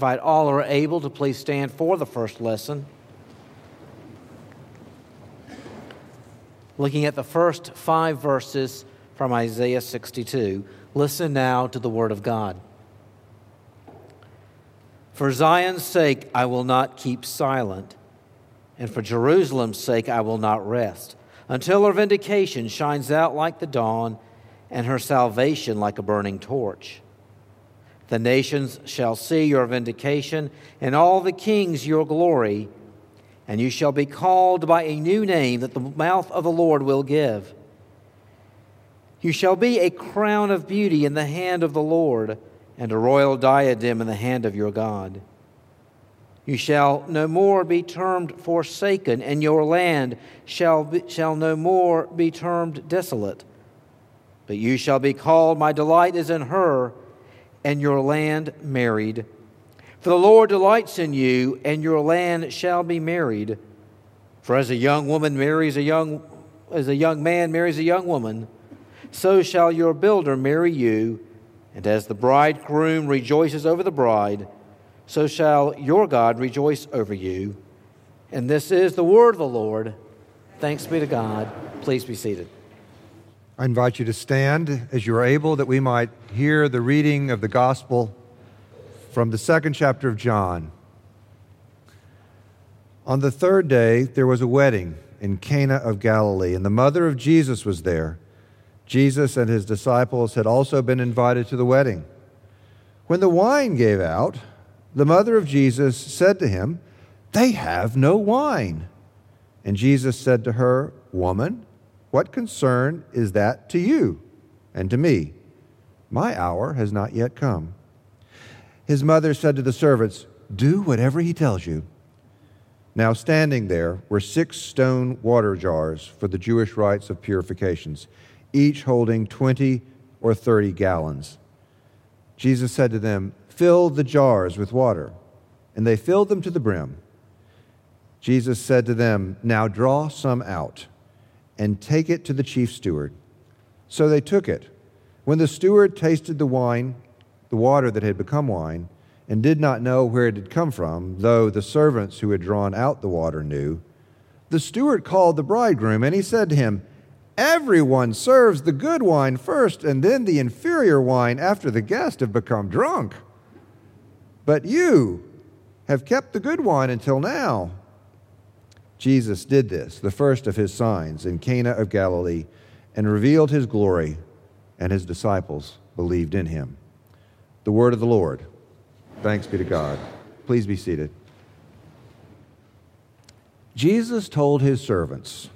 Invite all who are able to please stand for the first lesson. Looking at the first five verses from Isaiah 62, listen now to the word of God. For Zion's sake, I will not keep silent, and for Jerusalem's sake, I will not rest, until her vindication shines out like the dawn, and her salvation like a burning torch. The nations shall see your vindication, and all the kings your glory. And you shall be called by a new name that the mouth of the Lord will give. You shall be a crown of beauty in the hand of the Lord, and a royal diadem in the hand of your God. You shall no more be termed forsaken, and your land shall, be, shall no more be termed desolate. But you shall be called, My delight is in her and your land married. For the Lord delights in you, and your land shall be married. For as a young woman marries a young as a young man marries a young woman, so shall your builder marry you, and as the bridegroom rejoices over the bride, so shall your God rejoice over you. And this is the word of the Lord. Thanks be to God. Please be seated. I invite you to stand as you are able that we might hear the reading of the gospel from the second chapter of John. On the third day, there was a wedding in Cana of Galilee, and the mother of Jesus was there. Jesus and his disciples had also been invited to the wedding. When the wine gave out, the mother of Jesus said to him, They have no wine. And Jesus said to her, Woman, what concern is that to you and to me? My hour has not yet come. His mother said to the servants, Do whatever he tells you. Now, standing there were six stone water jars for the Jewish rites of purifications, each holding 20 or 30 gallons. Jesus said to them, Fill the jars with water. And they filled them to the brim. Jesus said to them, Now draw some out and take it to the chief steward. So they took it. When the steward tasted the wine, the water that had become wine, and did not know where it had come from, though the servants who had drawn out the water knew, the steward called the bridegroom, and he said to him, Everyone serves the good wine first, and then the inferior wine after the guests have become drunk. But you have kept the good wine until now. Jesus did this, the first of his signs, in Cana of Galilee, and revealed his glory, and his disciples believed in him. The word of the Lord. Thanks be to God. Please be seated. Jesus told his servants,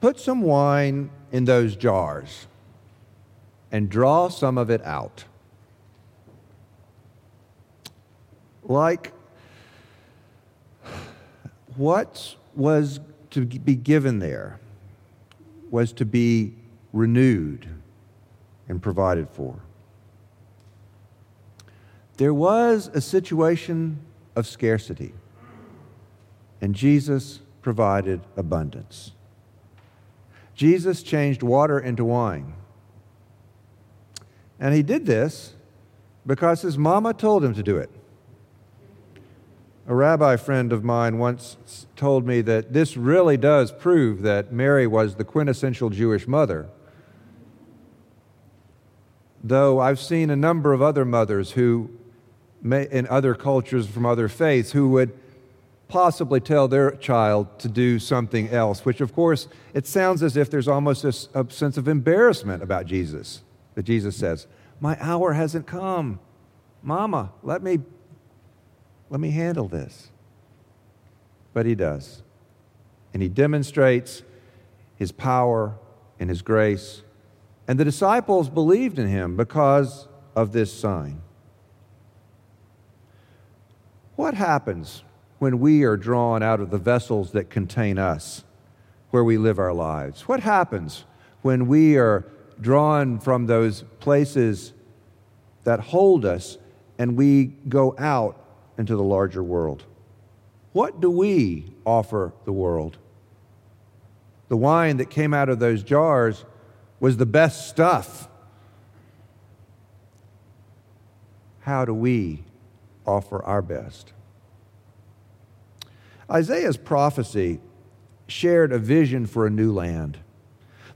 Put some wine in those jars and draw some of it out. Like what was to be given there was to be renewed and provided for. There was a situation of scarcity, and Jesus provided abundance. Jesus changed water into wine. And he did this because his mama told him to do it. A rabbi friend of mine once told me that this really does prove that Mary was the quintessential Jewish mother. Though I've seen a number of other mothers who, in other cultures from other faiths, who would possibly tell their child to do something else, which, of course, it sounds as if there's almost a, a sense of embarrassment about Jesus. That Jesus says, My hour hasn't come. Mama, let me let me handle this. But he does. And he demonstrates his power, and his grace. And the disciples believed in him because of this sign. What happens when we are drawn out of the vessels that contain us, where we live our lives? What happens when we are drawn from those places that hold us and we go out into the larger world? What do we offer the world? The wine that came out of those jars was the best stuff. How do we offer our best? Isaiah's prophecy shared a vision for a new land.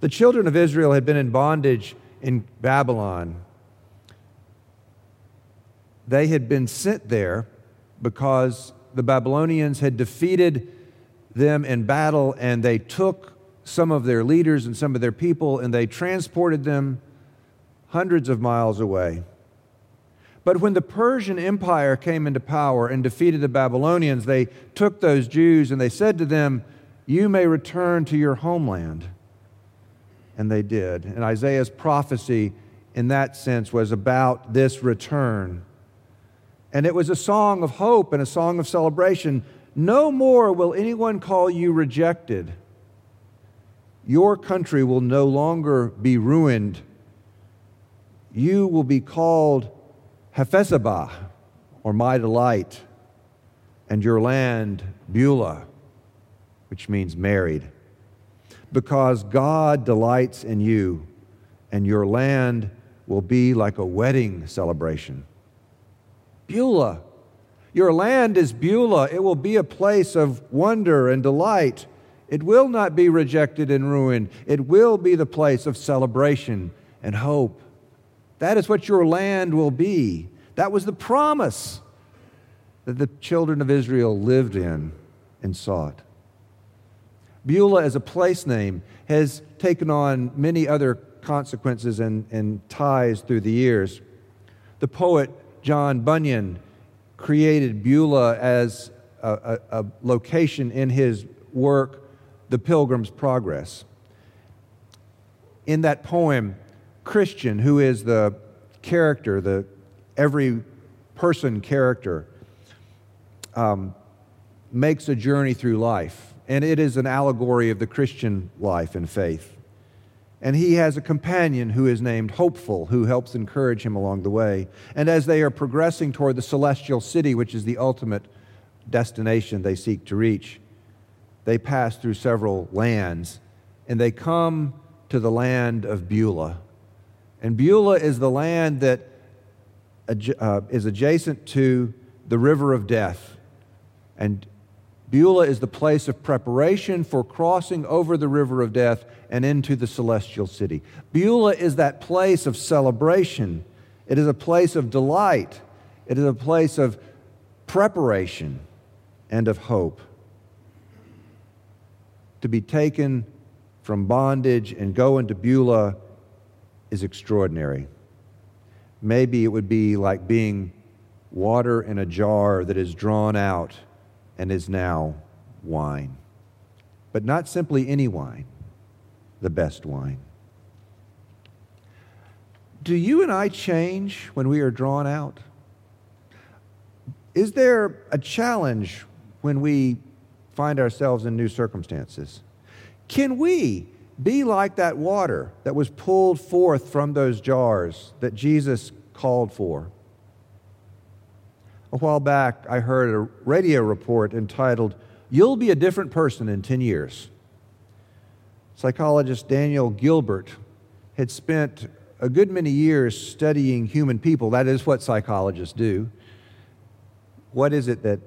The children of Israel had been in bondage in Babylon. They had been sent there because the Babylonians had defeated them in battle and they took some of their leaders and some of their people and they transported them hundreds of miles away. But when the Persian Empire came into power and defeated the Babylonians, they took those Jews and they said to them, You may return to your homeland. And they did. And Isaiah's prophecy, in that sense, was about this return. And it was a song of hope and a song of celebration. No more will anyone call you rejected. Your country will no longer be ruined. You will be called Hephzibah, or my delight, and your land Beulah, which means married, because God delights in you, and your land will be like a wedding celebration. Beulah, your land is Beulah. It will be a place of wonder and delight. It will not be rejected and ruined. It will be the place of celebration and hope. That is what your land will be. That was the promise that the children of Israel lived in and sought. Beulah, as a place name, has taken on many other consequences and, and ties through the years. The poet John Bunyan created Beulah as a, a, a location in his work, The Pilgrim's Progress. In that poem, Christian, who is the character, the every person character, um, makes a journey through life. And it is an allegory of the Christian life and faith. And he has a companion who is named Hopeful, who helps encourage him along the way. And as they are progressing toward the celestial city, which is the ultimate destination they seek to reach, they pass through several lands and they come to the land of Beulah. And Beulah is the land that uh, is adjacent to the river of death. And Beulah is the place of preparation for crossing over the river of death and into the celestial city. Beulah is that place of celebration, it is a place of delight, it is a place of preparation and of hope. To be taken from bondage and go into Beulah is extraordinary. Maybe it would be like being water in a jar that is drawn out and is now wine. But not simply any wine, the best wine. Do you and I change when we are drawn out? Is there a challenge when we find ourselves in new circumstances? Can we be like that water that was pulled forth from those jars that Jesus called for. A while back, I heard a radio report entitled, You'll Be a Different Person in 10 Years. Psychologist Daniel Gilbert had spent a good many years studying human people. That is what psychologists do. What is it that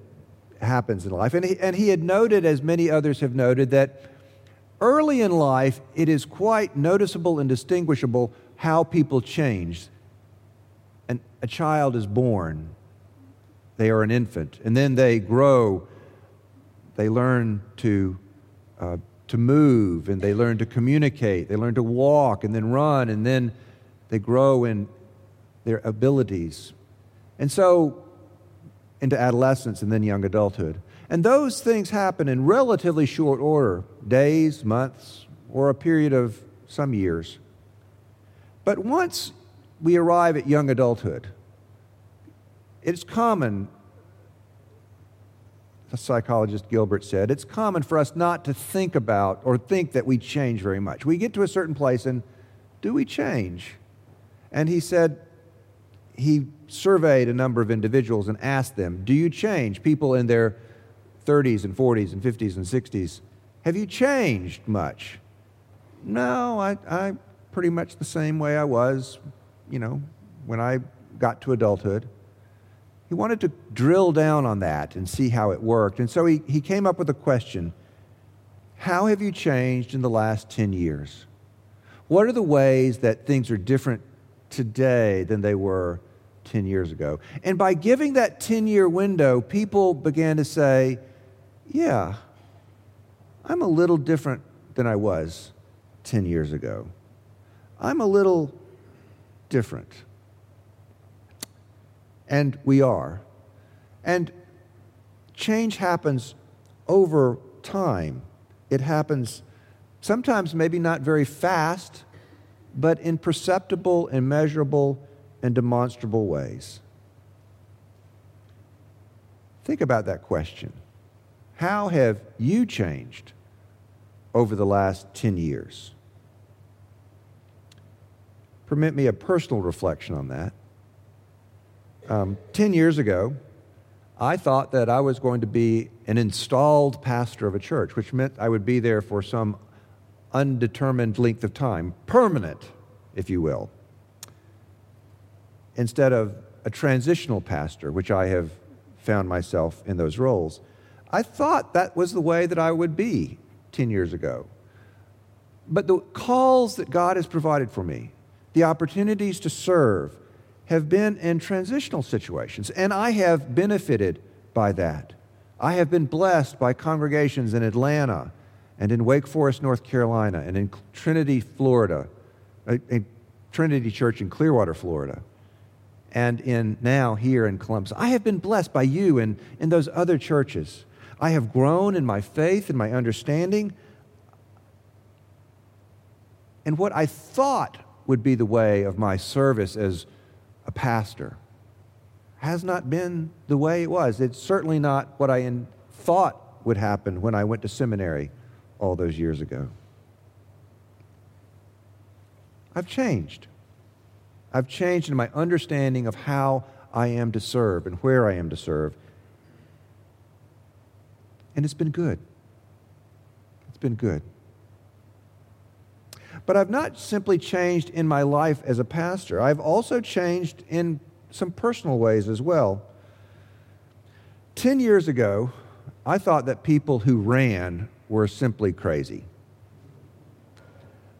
happens in life? And he, and he had noted, as many others have noted, that Early in life, it is quite noticeable and distinguishable how people change. And a child is born, they are an infant, and then they grow, they learn to, uh, to move, and they learn to communicate, they learn to walk, and then run, and then they grow in their abilities. And so, into adolescence and then young adulthood. And those things happen in relatively short order days, months, or a period of some years. But once we arrive at young adulthood, it's common, the psychologist Gilbert said, it's common for us not to think about or think that we change very much. We get to a certain place and do we change? And he said, he surveyed a number of individuals and asked them, Do you change? People in their 30s and 40s and 50s and 60s, have you changed much? No, I, I pretty much the same way I was, you know, when I got to adulthood. He wanted to drill down on that and see how it worked. And so he, he came up with a question How have you changed in the last 10 years? What are the ways that things are different today than they were 10 years ago? And by giving that 10 year window, people began to say, Yeah, I'm a little different than I was 10 years ago. I'm a little different. And we are. And change happens over time. It happens sometimes maybe not very fast, but in perceptible and measurable and demonstrable ways. Think about that question. How have you changed over the last 10 years? Permit me a personal reflection on that. Um, 10 years ago, I thought that I was going to be an installed pastor of a church, which meant I would be there for some undetermined length of time, permanent, if you will, instead of a transitional pastor, which I have found myself in those roles. I thought that was the way that I would be 10 years ago. But the calls that God has provided for me, the opportunities to serve, have been in transitional situations, and I have benefited by that. I have been blessed by congregations in Atlanta and in Wake Forest, North Carolina, and in Trinity, Florida, uh, a, a Trinity Church in Clearwater, Florida, and in now here in Columbus. I have been blessed by you and in those other churches. I have grown in my faith and my understanding. And what I thought would be the way of my service as a pastor has not been the way it was. It's certainly not what I thought would happen when I went to seminary all those years ago. I've changed. I've changed in my understanding of how I am to serve and where I am to serve. And it's been good. It's been good. But I've not simply changed in my life as a pastor, I've also changed in some personal ways as well. Ten years ago, I thought that people who ran were simply crazy.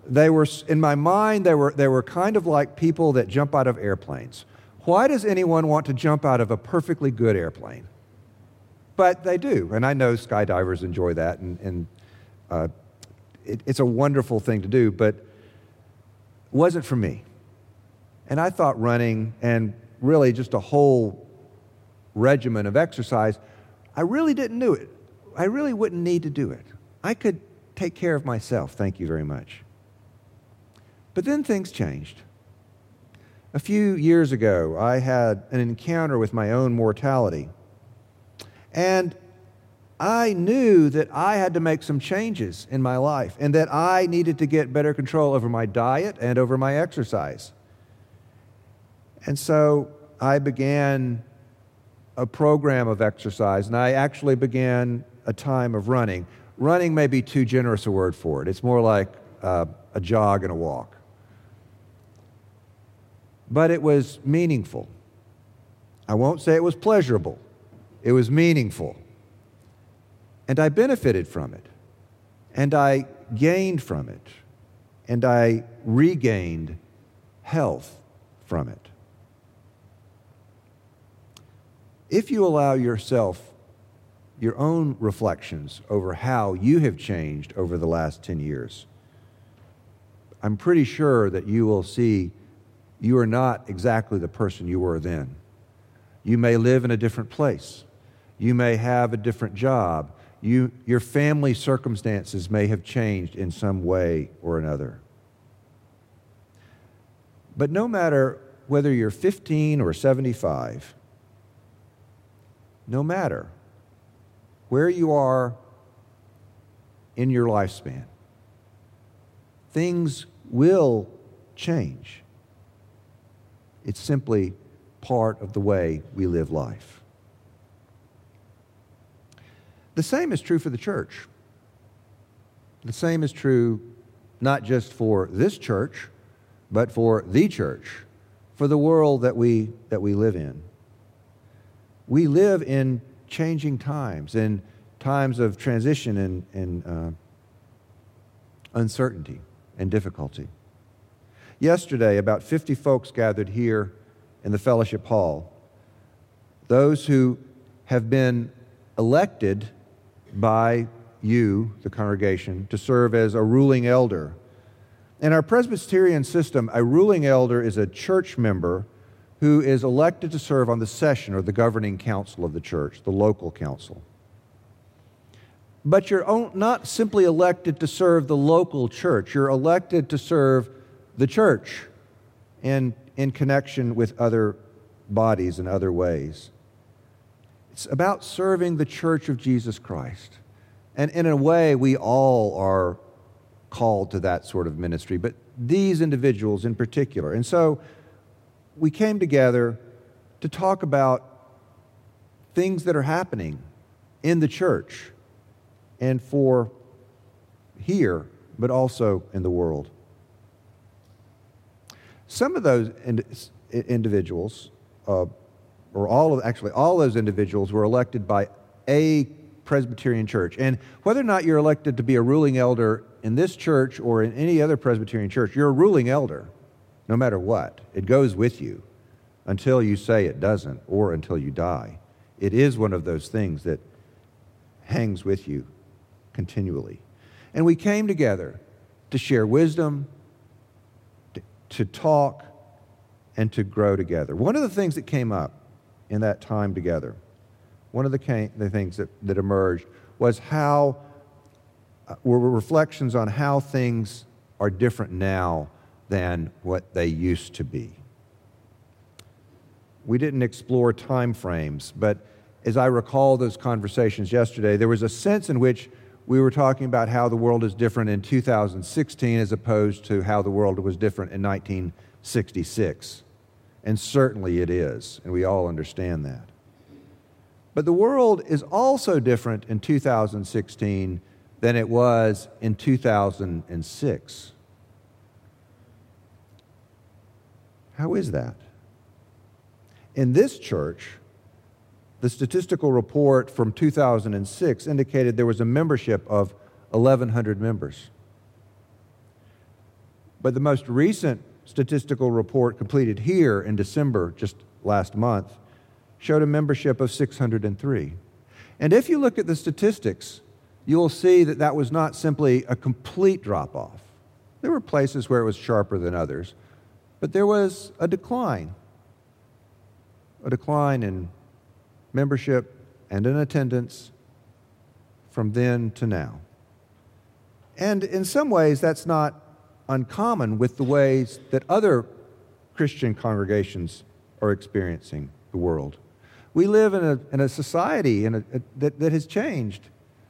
They were, in my mind, they were, they were kind of like people that jump out of airplanes. Why does anyone want to jump out of a perfectly good airplane? But they do, and I know skydivers enjoy that, and, and uh, it, it's a wonderful thing to do, but it wasn't for me. And I thought running and really just a whole regimen of exercise, I really didn't do it. I really wouldn't need to do it. I could take care of myself, thank you very much. But then things changed. A few years ago, I had an encounter with my own mortality. And I knew that I had to make some changes in my life and that I needed to get better control over my diet and over my exercise. And so I began a program of exercise, and I actually began a time of running. Running may be too generous a word for it, it's more like uh, a jog and a walk. But it was meaningful. I won't say it was pleasurable, it was meaningful. And I benefited from it. And I gained from it. And I regained health from it. If you allow yourself your own reflections over how you have changed over the last 10 years, I'm pretty sure that you will see you are not exactly the person you were then. You may live in a different place. You may have a different job. You, your family circumstances may have changed in some way or another. But no matter whether you're 15 or 75, no matter where you are in your lifespan, things will change. It's simply part of the way we live life. The same is true for the church. The same is true not just for this church, but for the church, for the world that we, that we live in. We live in changing times, in times of transition and, and uh, uncertainty and difficulty. Yesterday, about 50 folks gathered here in the fellowship hall. Those who have been elected by you, the congregation, to serve as a ruling elder. In our Presbyterian system, a ruling elder is a church member who is elected to serve on the session or the governing council of the church, the local council. But you're not simply elected to serve the local church, you're elected to serve the church in, in connection with other bodies in other ways. It's about serving the church of Jesus Christ. And in a way, we all are called to that sort of ministry, but these individuals in particular. And so we came together to talk about things that are happening in the church and for here, but also in the world. Some of those ind- individuals, uh, or all of, actually, all those individuals were elected by a Presbyterian church. And whether or not you're elected to be a ruling elder in this church or in any other Presbyterian church, you're a ruling elder, no matter what. It goes with you until you say it doesn't or until you die. It is one of those things that hangs with you continually. And we came together to share wisdom, to, talk, and to grow together. One of the things that came up in that time together, one of the, the things that, that emerged was how, uh, were reflections on how things are different now than what they used to be. We didn't explore time frames, but as I recall those conversations yesterday, there was a sense in which we were talking about how the world is different in 2016 as opposed to how the world was different in 1966. And certainly it is, and we all understand that. But the world is also different in 2016 than it was in 2006. How is that? In this church, the statistical report from 2006 indicated there was a membership of 1,100 members. But the most recent statistical report completed here in December, just last month, showed a membership of 603. And if you look at the statistics, you'll see that that was not simply a complete drop off. There were places where it was sharper than others, but there was a decline. A decline in membership and in attendance from then to now. And in some ways, that's not uncommon with the ways that other Christian congregations are experiencing the world. We live in a, in a society in a, a, that, that has changed.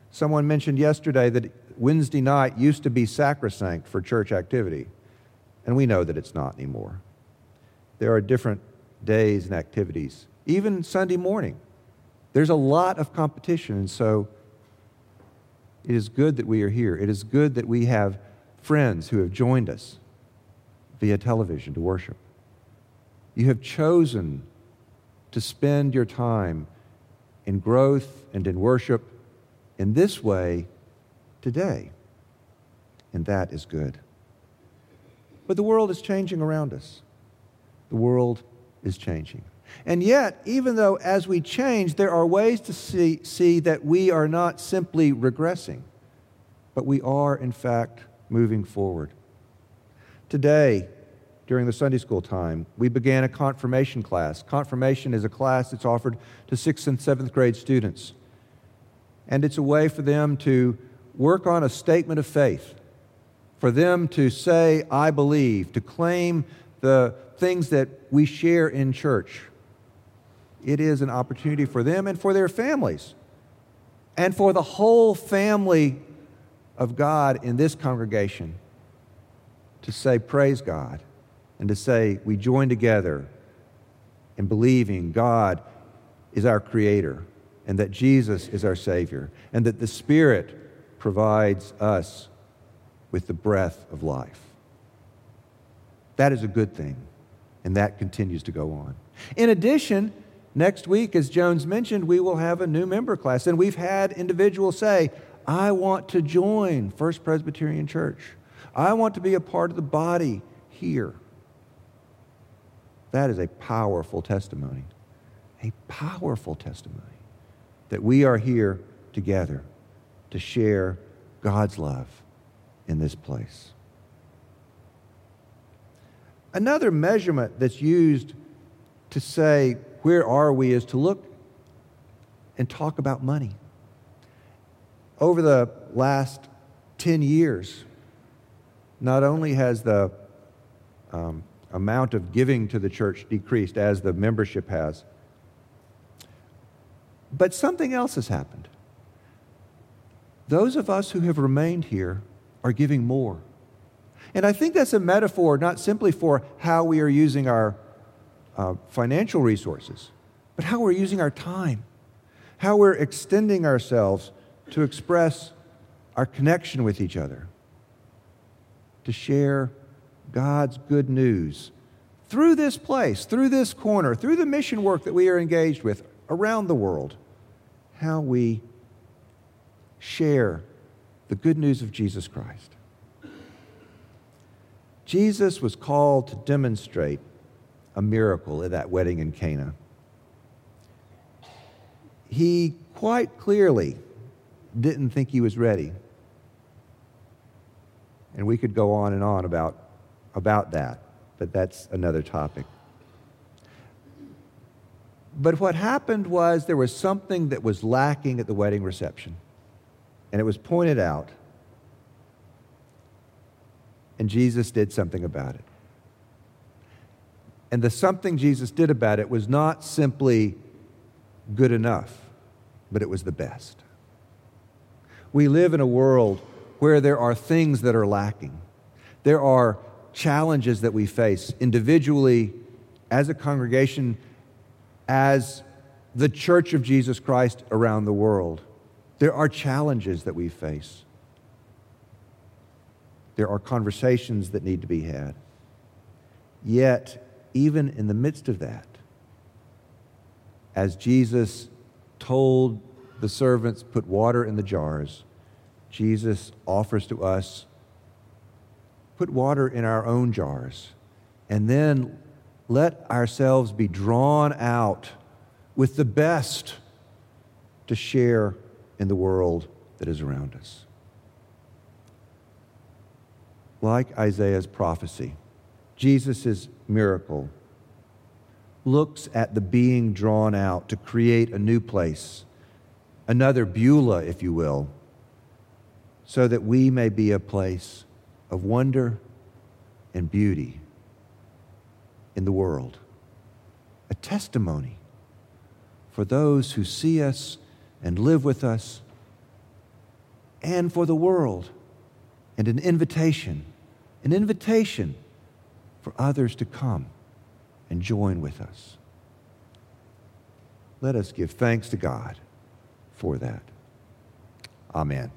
Someone mentioned yesterday that Wednesday night used to be sacrosanct for church activity, and we know that it's not anymore. There are different days and activities, even Sunday morning. There's a lot of competition, and so it is good that we are here. It is good that we have friends who have joined us via television to worship. You have chosen to spend your time in growth and in worship in this way today, and that is good. But the world is changing around us. The world is changing. And yet, even though as we change, there are ways to see, see that we are not simply regressing, but we are, in fact, moving forward. Today, during the Sunday school time, we began a confirmation class. Confirmation is a class that's offered to sixth and seventh grade students. And it's a way for them to work on a statement of faith, for them to say, I believe, to claim the things that we share in church. It is an opportunity for them and for their families, and for the whole family of God in this congregation to say, Praise God, and to say, We join together in believing God is our Creator, and that Jesus is our Savior, and that the Spirit provides us with the breath of life. That is a good thing, and that continues to go on. In addition, next week, as Jones mentioned, we will have a new member class, and we've had individuals say, I want to join First Presbyterian Church. I want to be a part of the body here. That is a powerful testimony. A powerful testimony that we are here together to share God's love in this place. Another measurement that's used to say, where are we, is to look and talk about money. Over the last 10 years, not only has the um, amount of giving to the church decreased as the membership has, but something else has happened. Those of us who have remained here are giving more. And I think that's a metaphor not simply for how we are using our uh, financial resources, but how we're using our time, how we're extending ourselves to express our connection with each other, to share God's good news through this place, through this corner, through the mission work that we are engaged with around the world, how we share the good news of Jesus Christ. Jesus was called to demonstrate a miracle at that wedding in Cana. He quite clearly didn't think he was ready. And we could go on and on about, about that, but that's another topic. But what happened was there was something that was lacking at the wedding reception, and it was pointed out, and Jesus did something about it. And the something Jesus did about it was not simply good enough, but it was the best. We live in a world where there are things that are lacking. There are challenges that we face individually, as a congregation, as the church of Jesus Christ around the world. There are challenges that we face. There are conversations that need to be had. Yet, even in the midst of that, as Jesus told the servants, put water in the jars, Jesus offers to us put water in our own jars and then let ourselves be drawn out with the best to share in the world that is around us. Like Isaiah's prophecy, Jesus' miracle looks at the being drawn out to create a new place, another Beulah, if you will, so that we may be a place of wonder and beauty in the world, a testimony for those who see us and live with us, and for the world, and an invitation, an invitation for others to come and join with us. Let us give thanks to God for that. Amen.